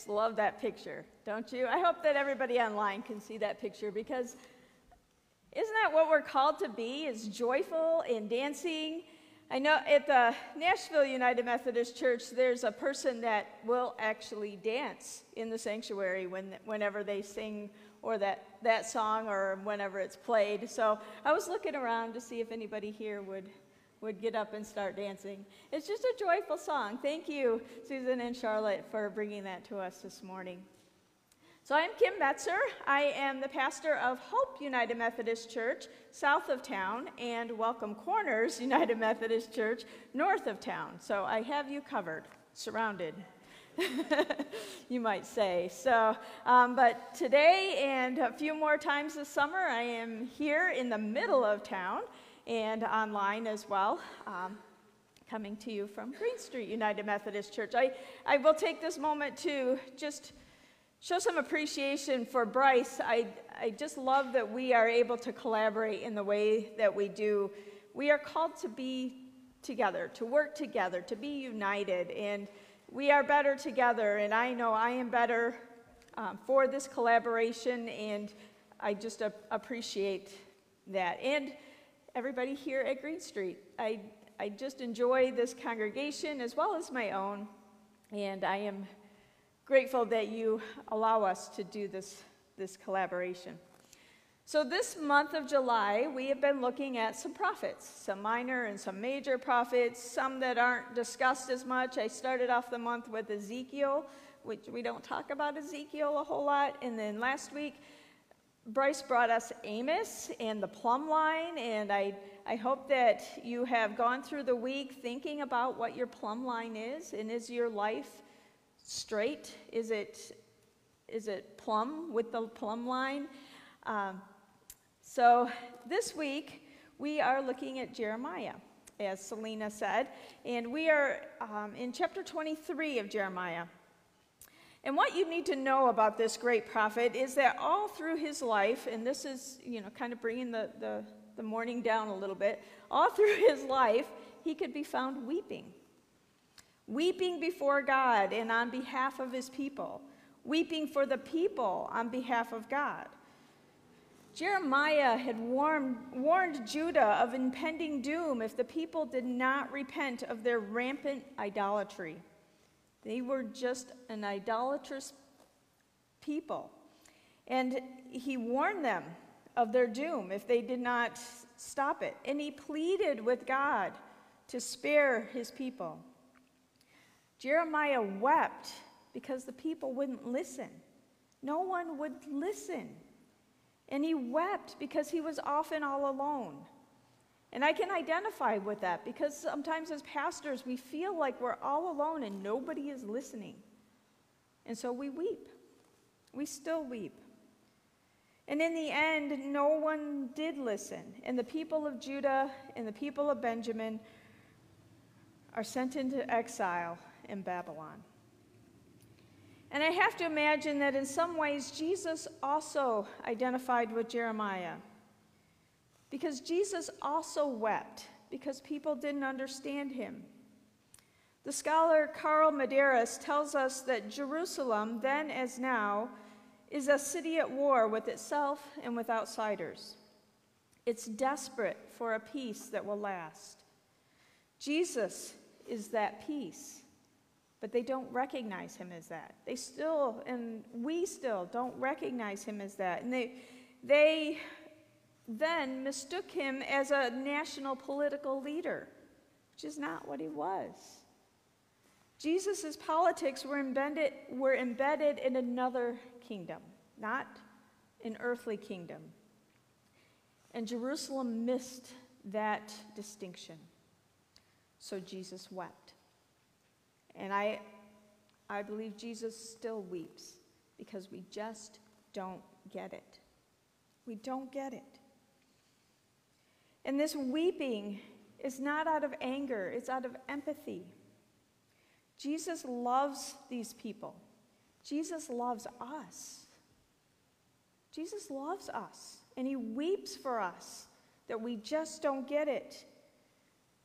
just love that picture, don't you? I hope that everybody online can see that picture because isn't that what we're called to be? Is joyful and dancing. I know at the Nashville United Methodist Church, there's a person that will actually dance in the sanctuary when, whenever they sing or that, that song or whenever it's played. So I was looking around to see if anybody here would, would get up and start dancing. It's just a joyful song. Thank you, Susan and Charlotte, for bringing that to us this morning. So I'm Kim Metzer. I am the pastor of Hope United Methodist Church, south of town, and Welcome Corners United Methodist Church, north of town. So I have you covered, surrounded. you might say. So, um, but today and a few more times this summer, I am here in the middle of town and online as well. Um, coming to you from Green Street United Methodist Church. I, I will take this moment to just show some appreciation for Bryce. I, I just love that we are able to collaborate in the way that we do. We are called to be together, to work together, to be united, and we are better together. And I know I am better um, for this collaboration, and I just a- appreciate that. And everybody here at Green Street. I, I just enjoy this congregation as well as my own, and I am grateful that you allow us to do this, this collaboration. So, this month of July, we have been looking at some prophets, some minor and some major prophets, some that aren't discussed as much. I started off the month with Ezekiel, which we don't talk about Ezekiel a whole lot. And then last week, Bryce brought us Amos and the plumb line, and I, I hope that you have gone through the week thinking about what your plumb line is, and is your life straight? Is it, is it plumb with the plumb line? Um, so this week, we are looking at Jeremiah, as Selena said, and we are um, in chapter 23 of Jeremiah. And what you need to know about this great prophet is that all through his life, and this is, you know, kind of bringing the, the, the morning down a little bit, all through his life, he could be found weeping. Weeping before God and on behalf of his people. Weeping for the people on behalf of God. Jeremiah had warned, warned Judah of impending doom if the people did not repent of their rampant idolatry. They were just an idolatrous people. And he warned them of their doom if they did not stop it. And he pleaded with God to spare his people. Jeremiah wept because the people wouldn't listen. No one would listen. And he wept because he was often all alone. And I can identify with that because sometimes as pastors, we feel like we're all alone and nobody is listening. And so we weep. We still weep. And in the end, no one did listen. And the people of Judah and the people of Benjamin are sent into exile in Babylon. And I have to imagine that in some ways, Jesus also identified with Jeremiah. Because Jesus also wept because people didn't understand him. The scholar Carl Medearis tells us that Jerusalem, then as now, is a city at war with itself and with outsiders. It's desperate for a peace that will last. Jesus is that peace, but they don't recognize him as that. They still, and we still, don't recognize him as that. And they, they then mistook him as a national political leader, which is not what he was. Jesus' politics were embedded, were embedded in another kingdom, not an earthly kingdom. And Jerusalem missed that distinction. So Jesus wept. And I, I believe Jesus still weeps because we just don't get it. We don't get it. And this weeping is not out of anger, it's out of empathy. Jesus loves these people. Jesus loves us. Jesus loves us, and he weeps for us that we just don't get it.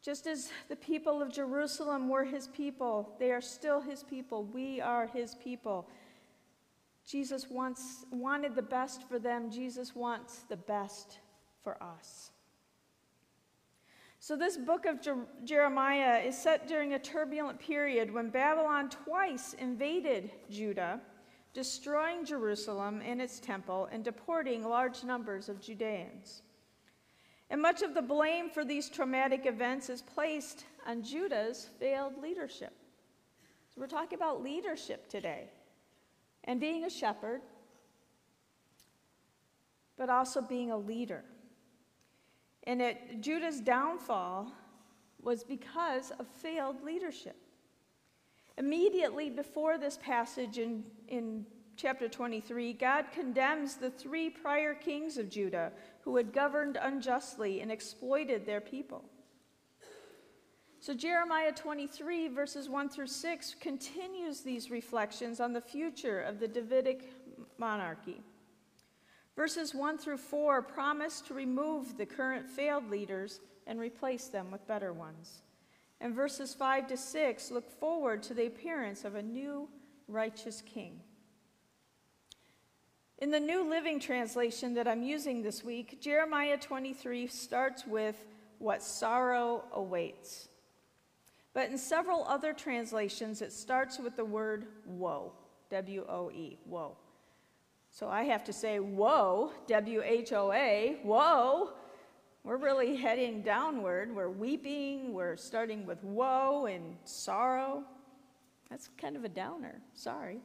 Just as the people of Jerusalem were his people, they are still his people. We are his people. Jesus wants, wanted the best for them. Jesus wants the best for us. So, this book of Jer- Jeremiah is set during a turbulent period when Babylon twice invaded Judah, destroying Jerusalem and its temple and deporting large numbers of Judeans. And much of the blame for these traumatic events is placed on Judah's failed leadership. So, we're talking about leadership today and being a shepherd, but also being a leader. And that Judah's downfall was because of failed leadership. Immediately before this passage in, in chapter 23, God condemns the three prior kings of Judah who had governed unjustly and exploited their people. So, Jeremiah 23, verses 1 through 6, continues these reflections on the future of the Davidic monarchy. Verses 1 through 4 promise to remove the current failed leaders and replace them with better ones. And verses 5 to 6 look forward to the appearance of a new righteous king. In the New Living Translation that I'm using this week, Jeremiah 23 starts with what sorrow awaits. But in several other translations, it starts with the word woe, W O E, woe. So I have to say, whoa, W H O A, whoa. We're really heading downward. We're weeping. We're starting with woe and sorrow. That's kind of a downer. Sorry.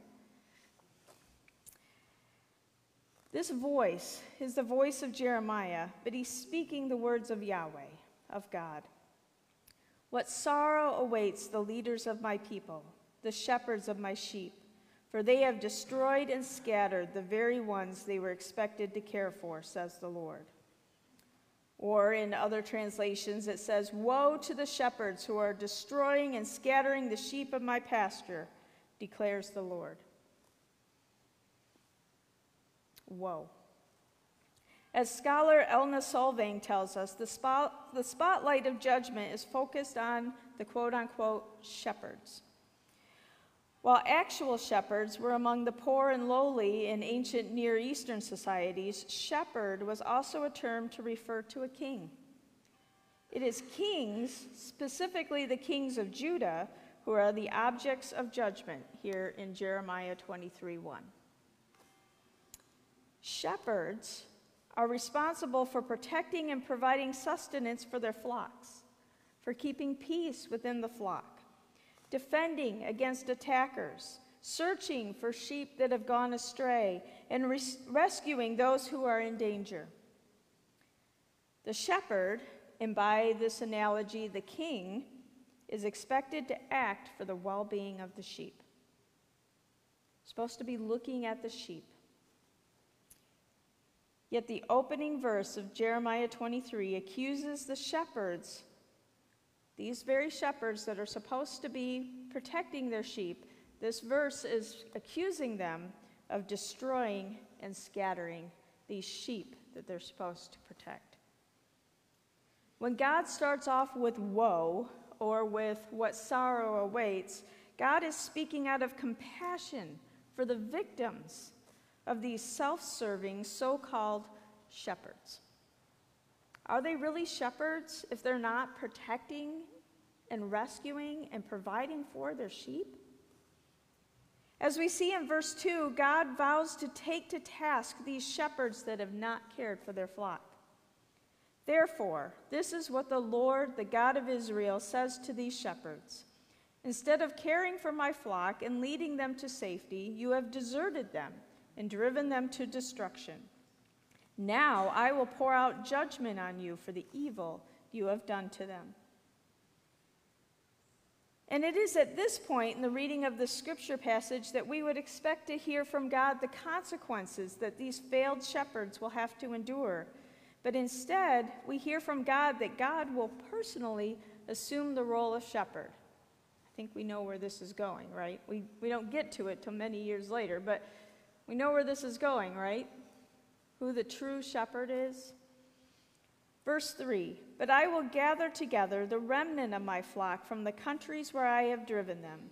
This voice is the voice of Jeremiah, but he's speaking the words of Yahweh, of God. What sorrow awaits the leaders of my people, the shepherds of my sheep, for they have destroyed and scattered the very ones they were expected to care for, says the Lord. Or in other translations, it says, Woe to the shepherds who are destroying and scattering the sheep of my pasture, declares the Lord. Woe. As scholar Elna Solvang tells us, the, spot, the spotlight of judgment is focused on the quote unquote shepherds. While actual shepherds were among the poor and lowly in ancient Near Eastern societies, shepherd was also a term to refer to a king. It is kings, specifically the kings of Judah, who are the objects of judgment here in Jeremiah 23 1. Shepherds are responsible for protecting and providing sustenance for their flocks, for keeping peace within the flock, defending against attackers, searching for sheep that have gone astray, and res- rescuing those who are in danger. The shepherd, and by this analogy, the king, is expected to act for the well being of the sheep. Supposed to be looking at the sheep Yet the opening verse of Jeremiah 23 accuses the shepherds, these very shepherds that are supposed to be protecting their sheep, this verse is accusing them of destroying and scattering these sheep that they're supposed to protect. When God starts off with woe or with what sorrow awaits, God is speaking out of compassion for the victims of these self serving so called shepherds. Are they really shepherds if they're not protecting and rescuing and providing for their sheep? As we see in verse 2, God vows to take to task these shepherds that have not cared for their flock. Therefore, this is what the Lord, the God of Israel, says to these shepherds Instead of caring for my flock and leading them to safety, you have deserted them and driven them to destruction. Now I will pour out judgment on you for the evil you have done to them. And it is at this point in the reading of the scripture passage that we would expect to hear from God the consequences that these failed shepherds will have to endure. But instead, we hear from God that God will personally assume the role of shepherd. I think we know where this is going, right? We, we don't get to it till many years later, but we know where this is going, right? Who the true shepherd is. Verse 3 But I will gather together the remnant of my flock from the countries where I have driven them.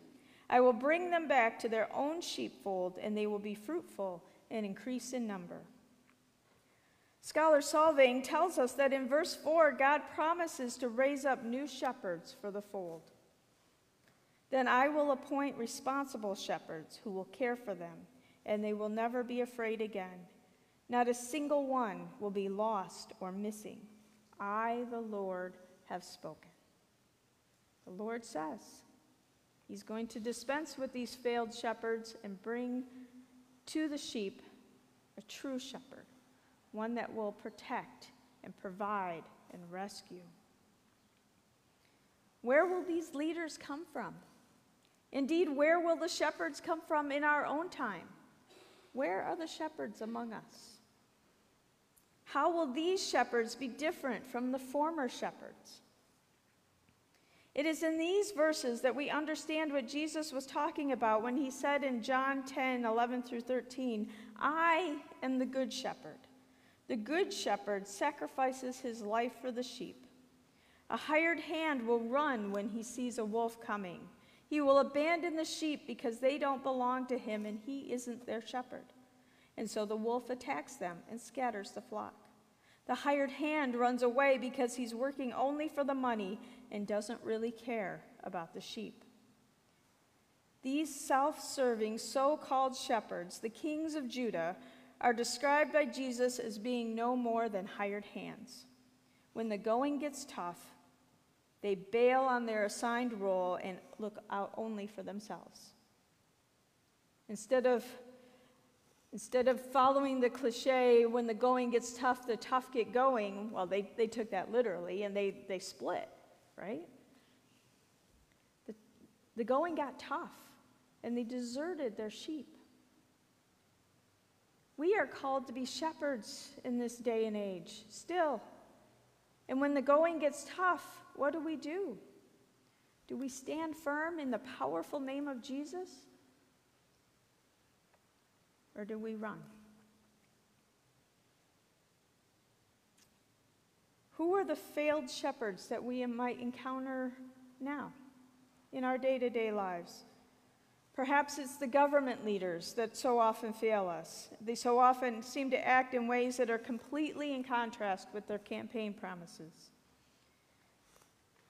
I will bring them back to their own sheepfold, and they will be fruitful and increase in number. Scholar Solvang tells us that in verse 4, God promises to raise up new shepherds for the fold. Then I will appoint responsible shepherds who will care for them, and they will never be afraid again. Not a single one will be lost or missing. I, the Lord, have spoken. The Lord says He's going to dispense with these failed shepherds and bring to the sheep a true shepherd, one that will protect and provide and rescue. Where will these leaders come from? Indeed, where will the shepherds come from in our own time? Where are the shepherds among us? How will these shepherds be different from the former shepherds? It is in these verses that we understand what Jesus was talking about when he said in John 10 11 through 13, I am the good shepherd. The good shepherd sacrifices his life for the sheep. A hired hand will run when he sees a wolf coming. He will abandon the sheep because they don't belong to him and he isn't their shepherd. And so the wolf attacks them and scatters the flock. The hired hand runs away because he's working only for the money and doesn't really care about the sheep. These self serving so called shepherds, the kings of Judah, are described by Jesus as being no more than hired hands. When the going gets tough, they bail on their assigned role and look out only for themselves. Instead of, instead of following the cliche, when the going gets tough, the tough get going, well, they, they took that literally and they, they split, right? The, the going got tough and they deserted their sheep. We are called to be shepherds in this day and age, still. And when the going gets tough, what do we do? Do we stand firm in the powerful name of Jesus? Or do we run? Who are the failed shepherds that we might encounter now in our day to day lives? Perhaps it's the government leaders that so often fail us. They so often seem to act in ways that are completely in contrast with their campaign promises.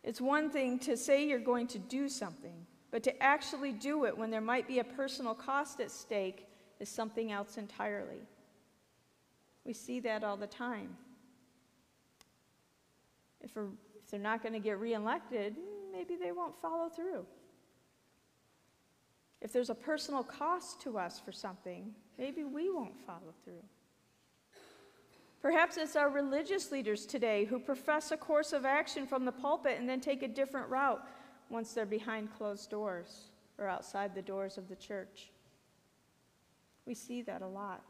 It's one thing to say you're going to do something, but to actually do it when there might be a personal cost at stake is something else entirely. We see that all the time. If, if they're not going to get reelected, maybe they won't follow through. If there's a personal cost to us for something, maybe we won't follow through. Perhaps it's our religious leaders today who profess a course of action from the pulpit and then take a different route once they're behind closed doors or outside the doors of the church. We see that a lot.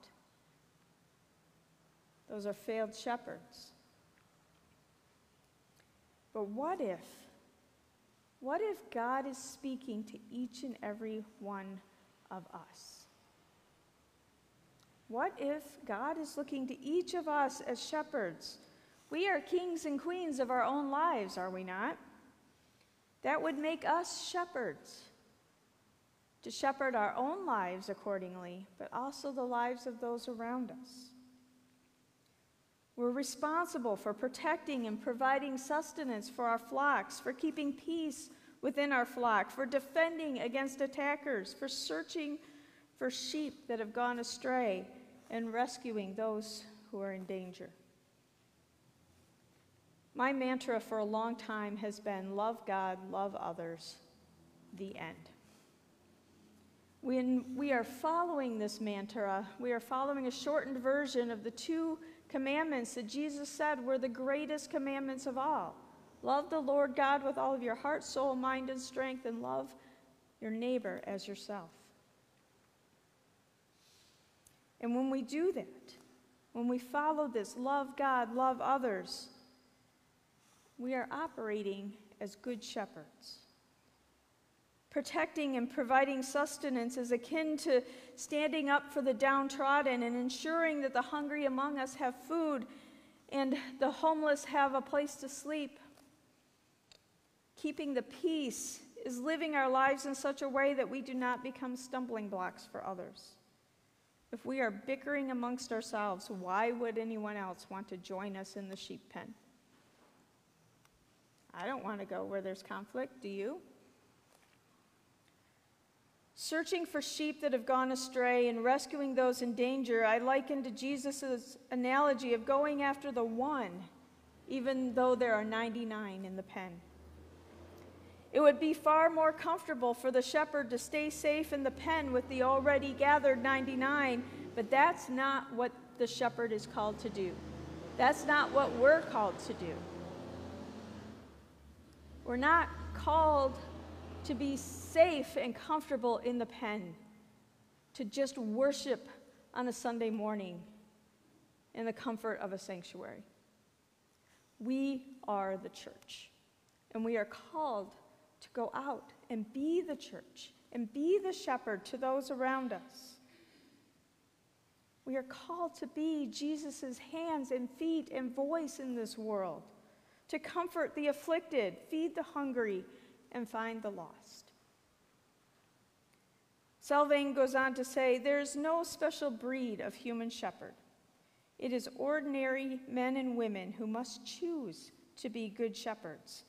Those are failed shepherds. But what if what if God is speaking to each and every one of us? What if God is looking to each of us as shepherds? We are kings and queens of our own lives, are we not? That would make us shepherds. To shepherd our own lives accordingly, but also the lives of those around us. We're responsible for protecting and providing sustenance for our flocks, for keeping peace within our flock, for defending against attackers, for searching for sheep that have gone astray, and rescuing those who are in danger. My mantra for a long time has been love God, love others, the end. When we are following this mantra, we are following a shortened version of the two commandments that Jesus said were the greatest commandments of all. Love the Lord God with all of your heart, soul, mind, and strength, and love your neighbor as yourself. And when we do that, when we follow this, love God, love others, we are operating as good shepherds. Protecting and providing sustenance is akin to standing up for the downtrodden and ensuring that the hungry among us have food and the homeless have a place to sleep. Keeping the peace is living our lives in such a way that we do not become stumbling blocks for others. If we are bickering amongst ourselves, why would anyone else want to join us in the sheep pen? I don't want to go where there's conflict, do you? Searching for sheep that have gone astray and rescuing those in danger, I liken to Jesus' analogy of going after the one, even though there are 99 in the pen. It would be far more comfortable for the shepherd to stay safe in the pen with the already gathered 99, but that's not what the shepherd is called to do. That's not what we're called to do. We're not called to be safe and comfortable in the pen, to just worship on a Sunday morning in the comfort of a sanctuary. We are the church, and we are called to go out and be the church and be the shepherd to those around us. We are called to be Jesus' hands and feet and voice in this world, to comfort the afflicted, feed the hungry, and find the lost. Solvang goes on to say there's no special breed of human shepherd. It is ordinary men and women who must choose to be good shepherds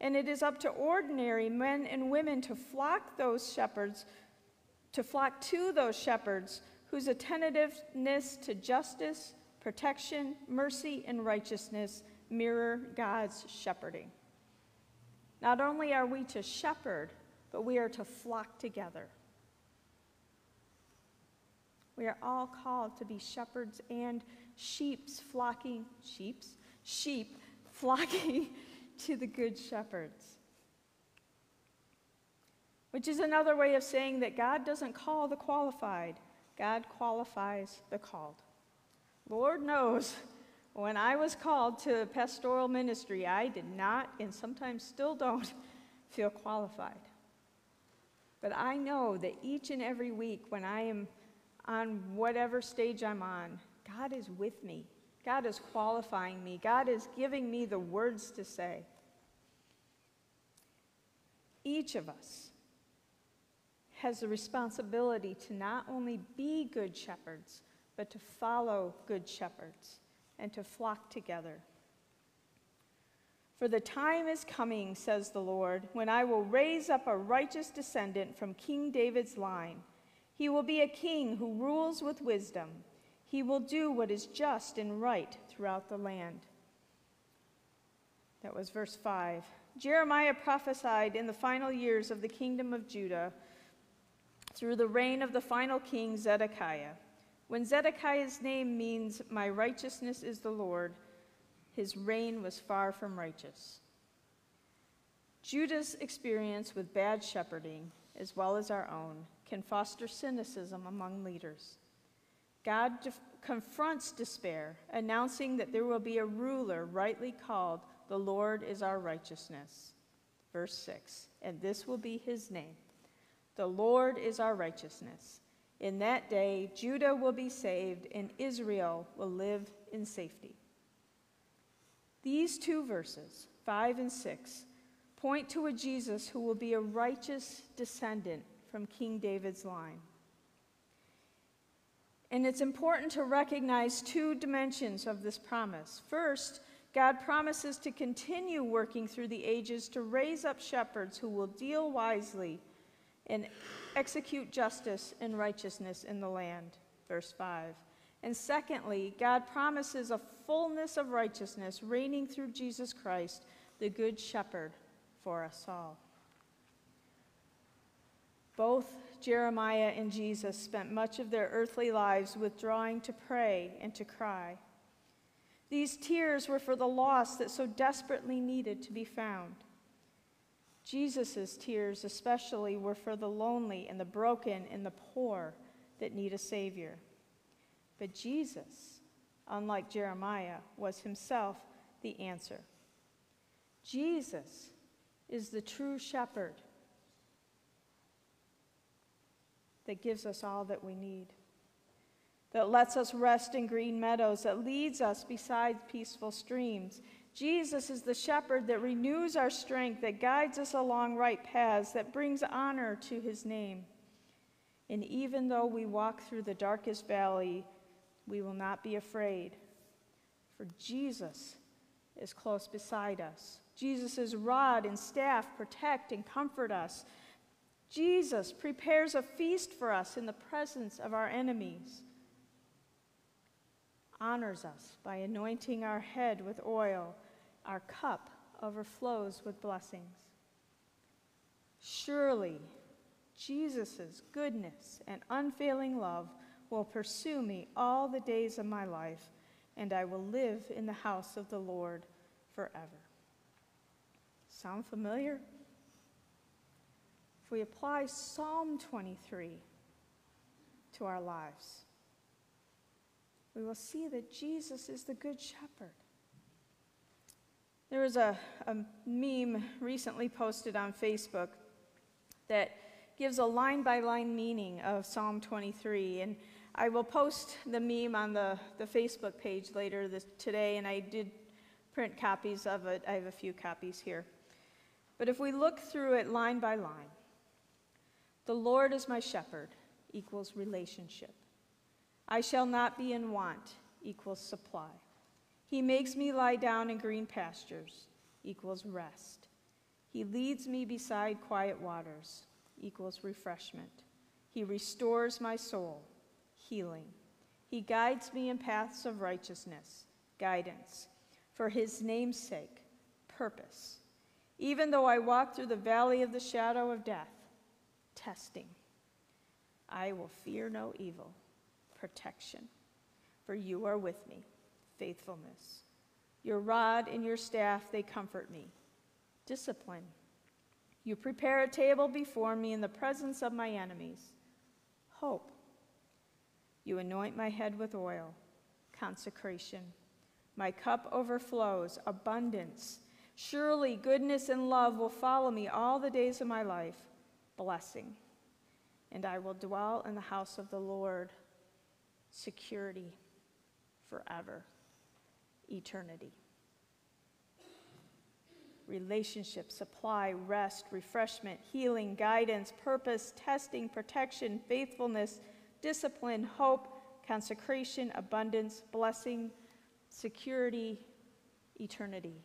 and it is up to ordinary men and women to flock those shepherds, to flock to those shepherds whose attentiveness to justice, protection, mercy, and righteousness mirror God's shepherding. Not only are we to shepherd, but we are to flock together. We are all called to be shepherds and sheep's flocking, sheep's, sheep flocking to the good shepherds. Which is another way of saying that God doesn't call the qualified, God qualifies the called. Lord knows, when I was called to pastoral ministry, I did not, and sometimes still don't, feel qualified. But I know that each and every week when I am on whatever stage I'm on, God is with me. God is qualifying me. God is giving me the words to say. Each of us has the responsibility to not only be good shepherds, but to follow good shepherds and to flock together. For the time is coming, says the Lord, when I will raise up a righteous descendant from King David's line. He will be a king who rules with wisdom he will do what is just and right throughout the land. That was verse 5. Jeremiah prophesied in the final years of the kingdom of Judah through the reign of the final king Zedekiah. When Zedekiah's name means, My righteousness is the Lord, his reign was far from righteous. Judah's experience with bad shepherding, as well as our own, can foster cynicism among leaders. God def- confronts despair, announcing that there will be a ruler rightly called, The Lord is our righteousness. Verse 6 And this will be his name The Lord is our righteousness. In that day, Judah will be saved, and Israel will live in safety. These two verses, 5 and 6, point to a Jesus who will be a righteous descendant from King David's line. And it's important to recognize two dimensions of this promise. First, God promises to continue working through the ages to raise up shepherds who will deal wisely and execute justice and righteousness in the land. Verse 5. And secondly, God promises a fullness of righteousness reigning through Jesus Christ, the Good Shepherd, for us all. Both Jeremiah and Jesus spent much of their earthly lives withdrawing to pray and to cry. These tears were for the lost that so desperately needed to be found. Jesus' tears, especially, were for the lonely and the broken and the poor that need a Savior. But Jesus, unlike Jeremiah, was himself the answer. Jesus is the true shepherd that gives us all that we need, that lets us rest in green meadows, that leads us beside peaceful streams, Jesus is the shepherd that renews our strength, that guides us along right paths, that brings honor to his name. And even though we walk through the darkest valley, we will not be afraid, for Jesus is close beside us. Jesus' rod and staff protect and comfort us. Jesus prepares a feast for us in the presence of our enemies, honors us by anointing our head with oil, our cup overflows with blessings. Surely, Jesus' goodness and unfailing love will pursue me all the days of my life, and I will live in the house of the Lord forever. Sound familiar? We apply Psalm 23 to our lives, we will see that Jesus is the Good Shepherd. There was a, a meme recently posted on Facebook that gives a line by line meaning of Psalm 23. And I will post the meme on the, the Facebook page later this, today, and I did print copies of it. I have a few copies here. But if we look through it line by line, the Lord is my shepherd equals relationship. I shall not be in want equals supply. He makes me lie down in green pastures equals rest. He leads me beside quiet waters equals refreshment. He restores my soul, healing. He guides me in paths of righteousness, guidance. For his name's sake, purpose. Even though I walk through the valley of the shadow of death, testing, I will fear no evil, protection. For you are with me, faithfulness. Your rod and your staff, they comfort me. Discipline you prepare a table before me in the presence of my enemies. Hope. You anoint my head with oil. Consecration. My cup overflows. Abundance. Surely goodness and love will follow me all the days of my life. Blessing. And I will dwell in the house of the Lord. Security forever. Eternity relationship, supply, rest, refreshment, healing, guidance, purpose, testing, protection, faithfulness, discipline, hope, consecration, abundance, blessing, security, eternity.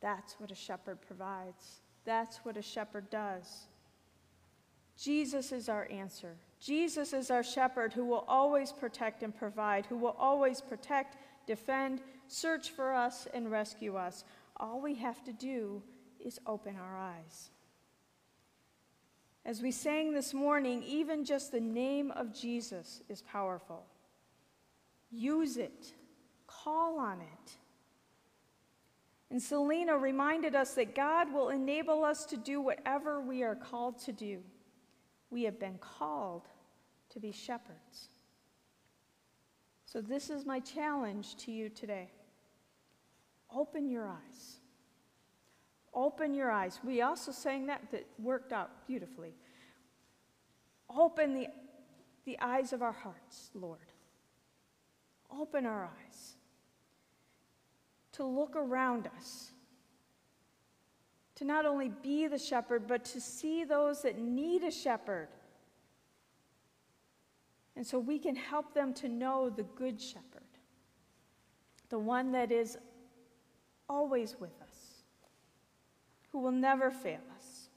That's what a shepherd provides. That's what a shepherd does. Jesus is our answer. Jesus is our shepherd who will always protect and provide, who will always protect, defend, search for us, and rescue us. All we have to do is open our eyes. As we sang this morning, even just the name of Jesus is powerful. Use it, call on it. And Selena reminded us that God will enable us to do whatever we are called to do. We have been called to be shepherds. So, this is my challenge to you today. Open your eyes. Open your eyes. We also sang that that worked out beautifully. Open the, the eyes of our hearts, Lord. Open our eyes to look around us, to not only be the shepherd, but to see those that need a shepherd. And so we can help them to know the good shepherd, the one that is always with us, who will never fail us.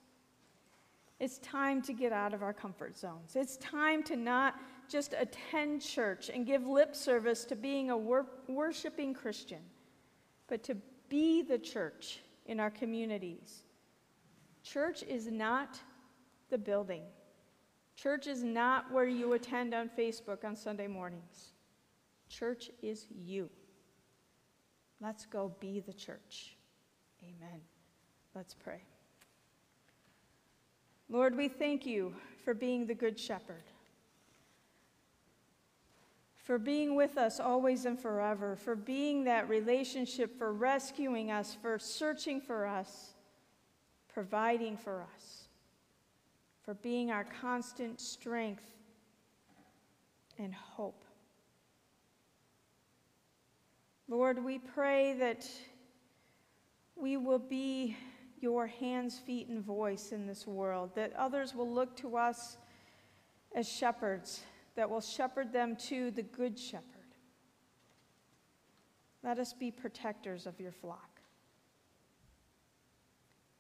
It's time to get out of our comfort zones. It's time to not just attend church and give lip service to being a wor- worshiping Christian, but to be the church in our communities. Church is not the building. Church is not where you attend on Facebook on Sunday mornings. Church is you. Let's go be the church. Amen. Let's pray. Lord, we thank you for being the Good Shepherd, for being with us always and forever, for being that relationship, for rescuing us, for searching for us, providing for us, for being our constant strength and hope. Lord, we pray that we will be your hands, feet, and voice in this world, that others will look to us as shepherds, that will shepherd them to the good shepherd. Let us be protectors of your flock.